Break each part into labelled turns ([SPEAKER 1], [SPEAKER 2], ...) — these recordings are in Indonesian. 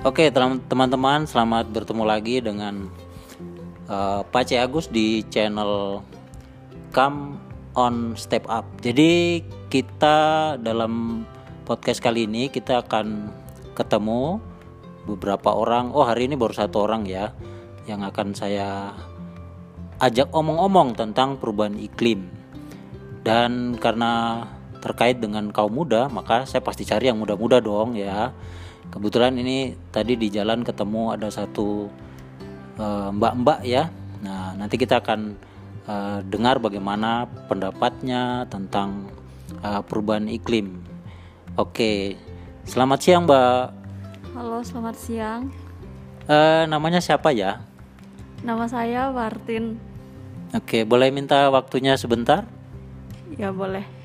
[SPEAKER 1] Oke, teman-teman, selamat bertemu lagi dengan uh, Pak C Agus di channel Come on Step Up. Jadi kita dalam podcast kali ini kita akan ketemu beberapa orang. Oh, hari ini baru satu orang ya yang akan saya ajak omong-omong tentang perubahan iklim. Dan karena terkait dengan kaum muda, maka saya pasti cari yang muda-muda dong ya kebetulan ini tadi di jalan ketemu ada satu eh, mbak-mbak uh, ya. Nah nanti kita akan uh, dengar bagaimana pendapatnya tentang uh, perubahan iklim. Oke selamat siang mbak.
[SPEAKER 2] Halo selamat siang.
[SPEAKER 1] Uh, namanya siapa ya?
[SPEAKER 2] Nama saya Martin.
[SPEAKER 1] Oke boleh minta waktunya sebentar?
[SPEAKER 2] Ya boleh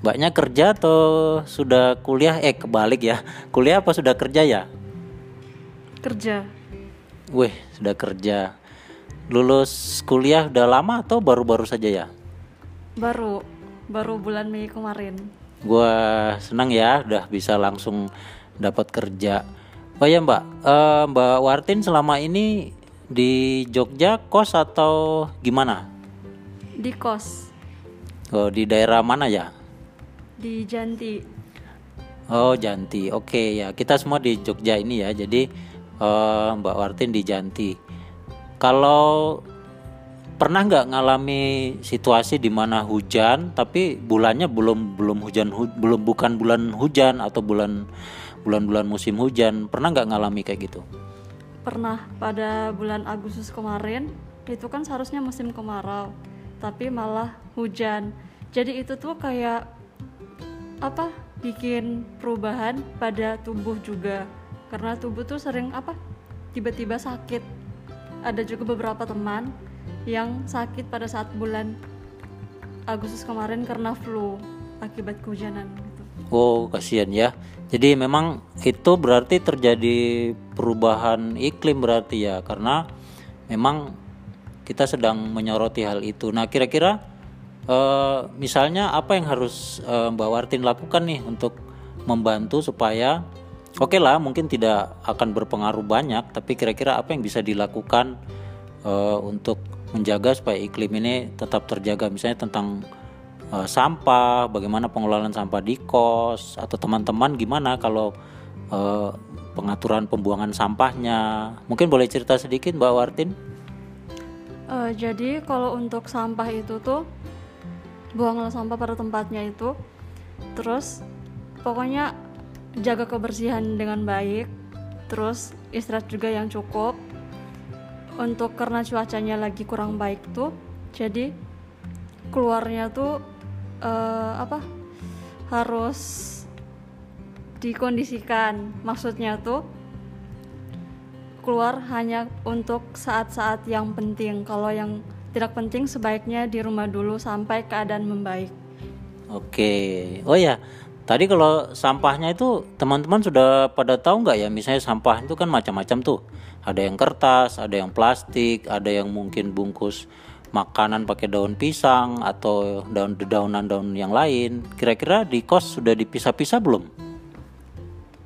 [SPEAKER 1] Mbaknya kerja atau sudah kuliah? Eh kebalik ya. Kuliah apa sudah kerja ya?
[SPEAKER 2] Kerja.
[SPEAKER 1] Wih, sudah kerja. Lulus kuliah udah lama atau baru-baru saja ya?
[SPEAKER 2] Baru, baru bulan Mei kemarin.
[SPEAKER 1] Gua senang ya udah bisa langsung dapat kerja. Oh ya Mbak, uh, Mbak Wartin selama ini di Jogja kos atau gimana?
[SPEAKER 2] Di kos.
[SPEAKER 1] Oh, di daerah mana ya?
[SPEAKER 2] Di Janti.
[SPEAKER 1] Oh Janti, oke ya kita semua di Jogja ini ya. Jadi uh, Mbak Wartin di Janti. Kalau pernah nggak ngalami situasi di mana hujan tapi bulannya belum belum hujan hu, belum bukan bulan hujan atau bulan bulan-bulan musim hujan pernah nggak ngalami kayak gitu?
[SPEAKER 2] Pernah pada bulan Agustus kemarin itu kan seharusnya musim kemarau tapi malah hujan. Jadi itu tuh kayak apa bikin perubahan pada tubuh juga. Karena tubuh tuh sering apa tiba-tiba sakit. Ada juga beberapa teman yang sakit pada saat bulan Agustus kemarin karena flu akibat kehujanan gitu.
[SPEAKER 1] Oh kasihan ya. Jadi memang itu berarti terjadi perubahan iklim berarti ya karena memang kita sedang menyoroti hal itu. Nah kira-kira uh, misalnya apa yang harus uh, Mbak Wartin lakukan nih untuk membantu supaya oke okay lah mungkin tidak akan berpengaruh banyak tapi kira-kira apa yang bisa dilakukan uh, untuk menjaga supaya iklim ini tetap terjaga? Misalnya tentang uh, sampah bagaimana pengelolaan sampah di kos atau teman-teman gimana kalau uh, pengaturan pembuangan sampahnya? Mungkin boleh cerita sedikit Mbak Wartin?
[SPEAKER 2] Uh, jadi kalau untuk sampah itu tuh buanglah sampah pada tempatnya itu. Terus pokoknya jaga kebersihan dengan baik. Terus istirahat juga yang cukup. Untuk karena cuacanya lagi kurang baik tuh jadi keluarnya tuh uh, apa harus dikondisikan. Maksudnya tuh keluar hanya untuk saat-saat yang penting. Kalau yang tidak penting sebaiknya di rumah dulu sampai keadaan membaik.
[SPEAKER 1] Oke, oh ya, tadi kalau sampahnya itu teman-teman sudah pada tahu nggak ya? Misalnya sampah itu kan macam-macam tuh. Ada yang kertas, ada yang plastik, ada yang mungkin bungkus makanan pakai daun pisang atau daun dedaunan daun yang lain. Kira-kira di kos sudah dipisah-pisah belum?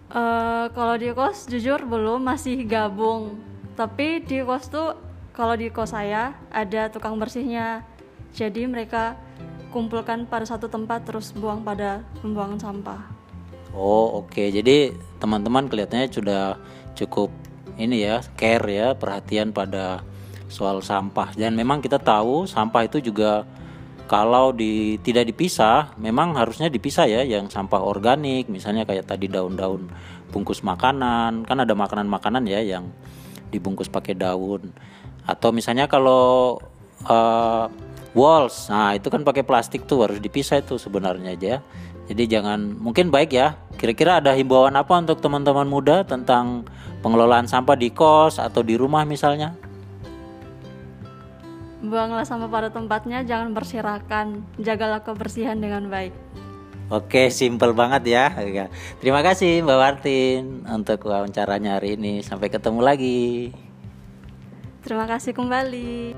[SPEAKER 2] Uh, kalau di kos jujur belum, masih gabung. Tapi di kos tuh kalau di kos saya ada tukang bersihnya. Jadi mereka kumpulkan pada satu tempat terus buang pada pembuangan sampah.
[SPEAKER 1] Oh oke. Okay. jadi teman-teman kelihatannya sudah cukup ini ya care ya perhatian pada soal sampah. Dan memang kita tahu sampah itu juga kalau di tidak dipisah memang harusnya dipisah ya yang sampah organik. Misalnya kayak tadi daun-daun bungkus makanan. Kan ada makanan-makanan ya yang dibungkus pakai daun. Atau misalnya kalau uh, walls nah itu kan pakai plastik tuh harus dipisah itu sebenarnya aja. Jadi jangan mungkin baik ya kira-kira ada himbauan apa untuk teman-teman muda tentang pengelolaan sampah di kos atau di rumah misalnya?
[SPEAKER 2] Buanglah sampah pada tempatnya jangan berserakan jagalah kebersihan dengan baik
[SPEAKER 1] Oke, simple banget ya. Terima kasih Mbak Martin untuk wawancaranya hari ini. Sampai ketemu lagi.
[SPEAKER 2] Terima kasih kembali.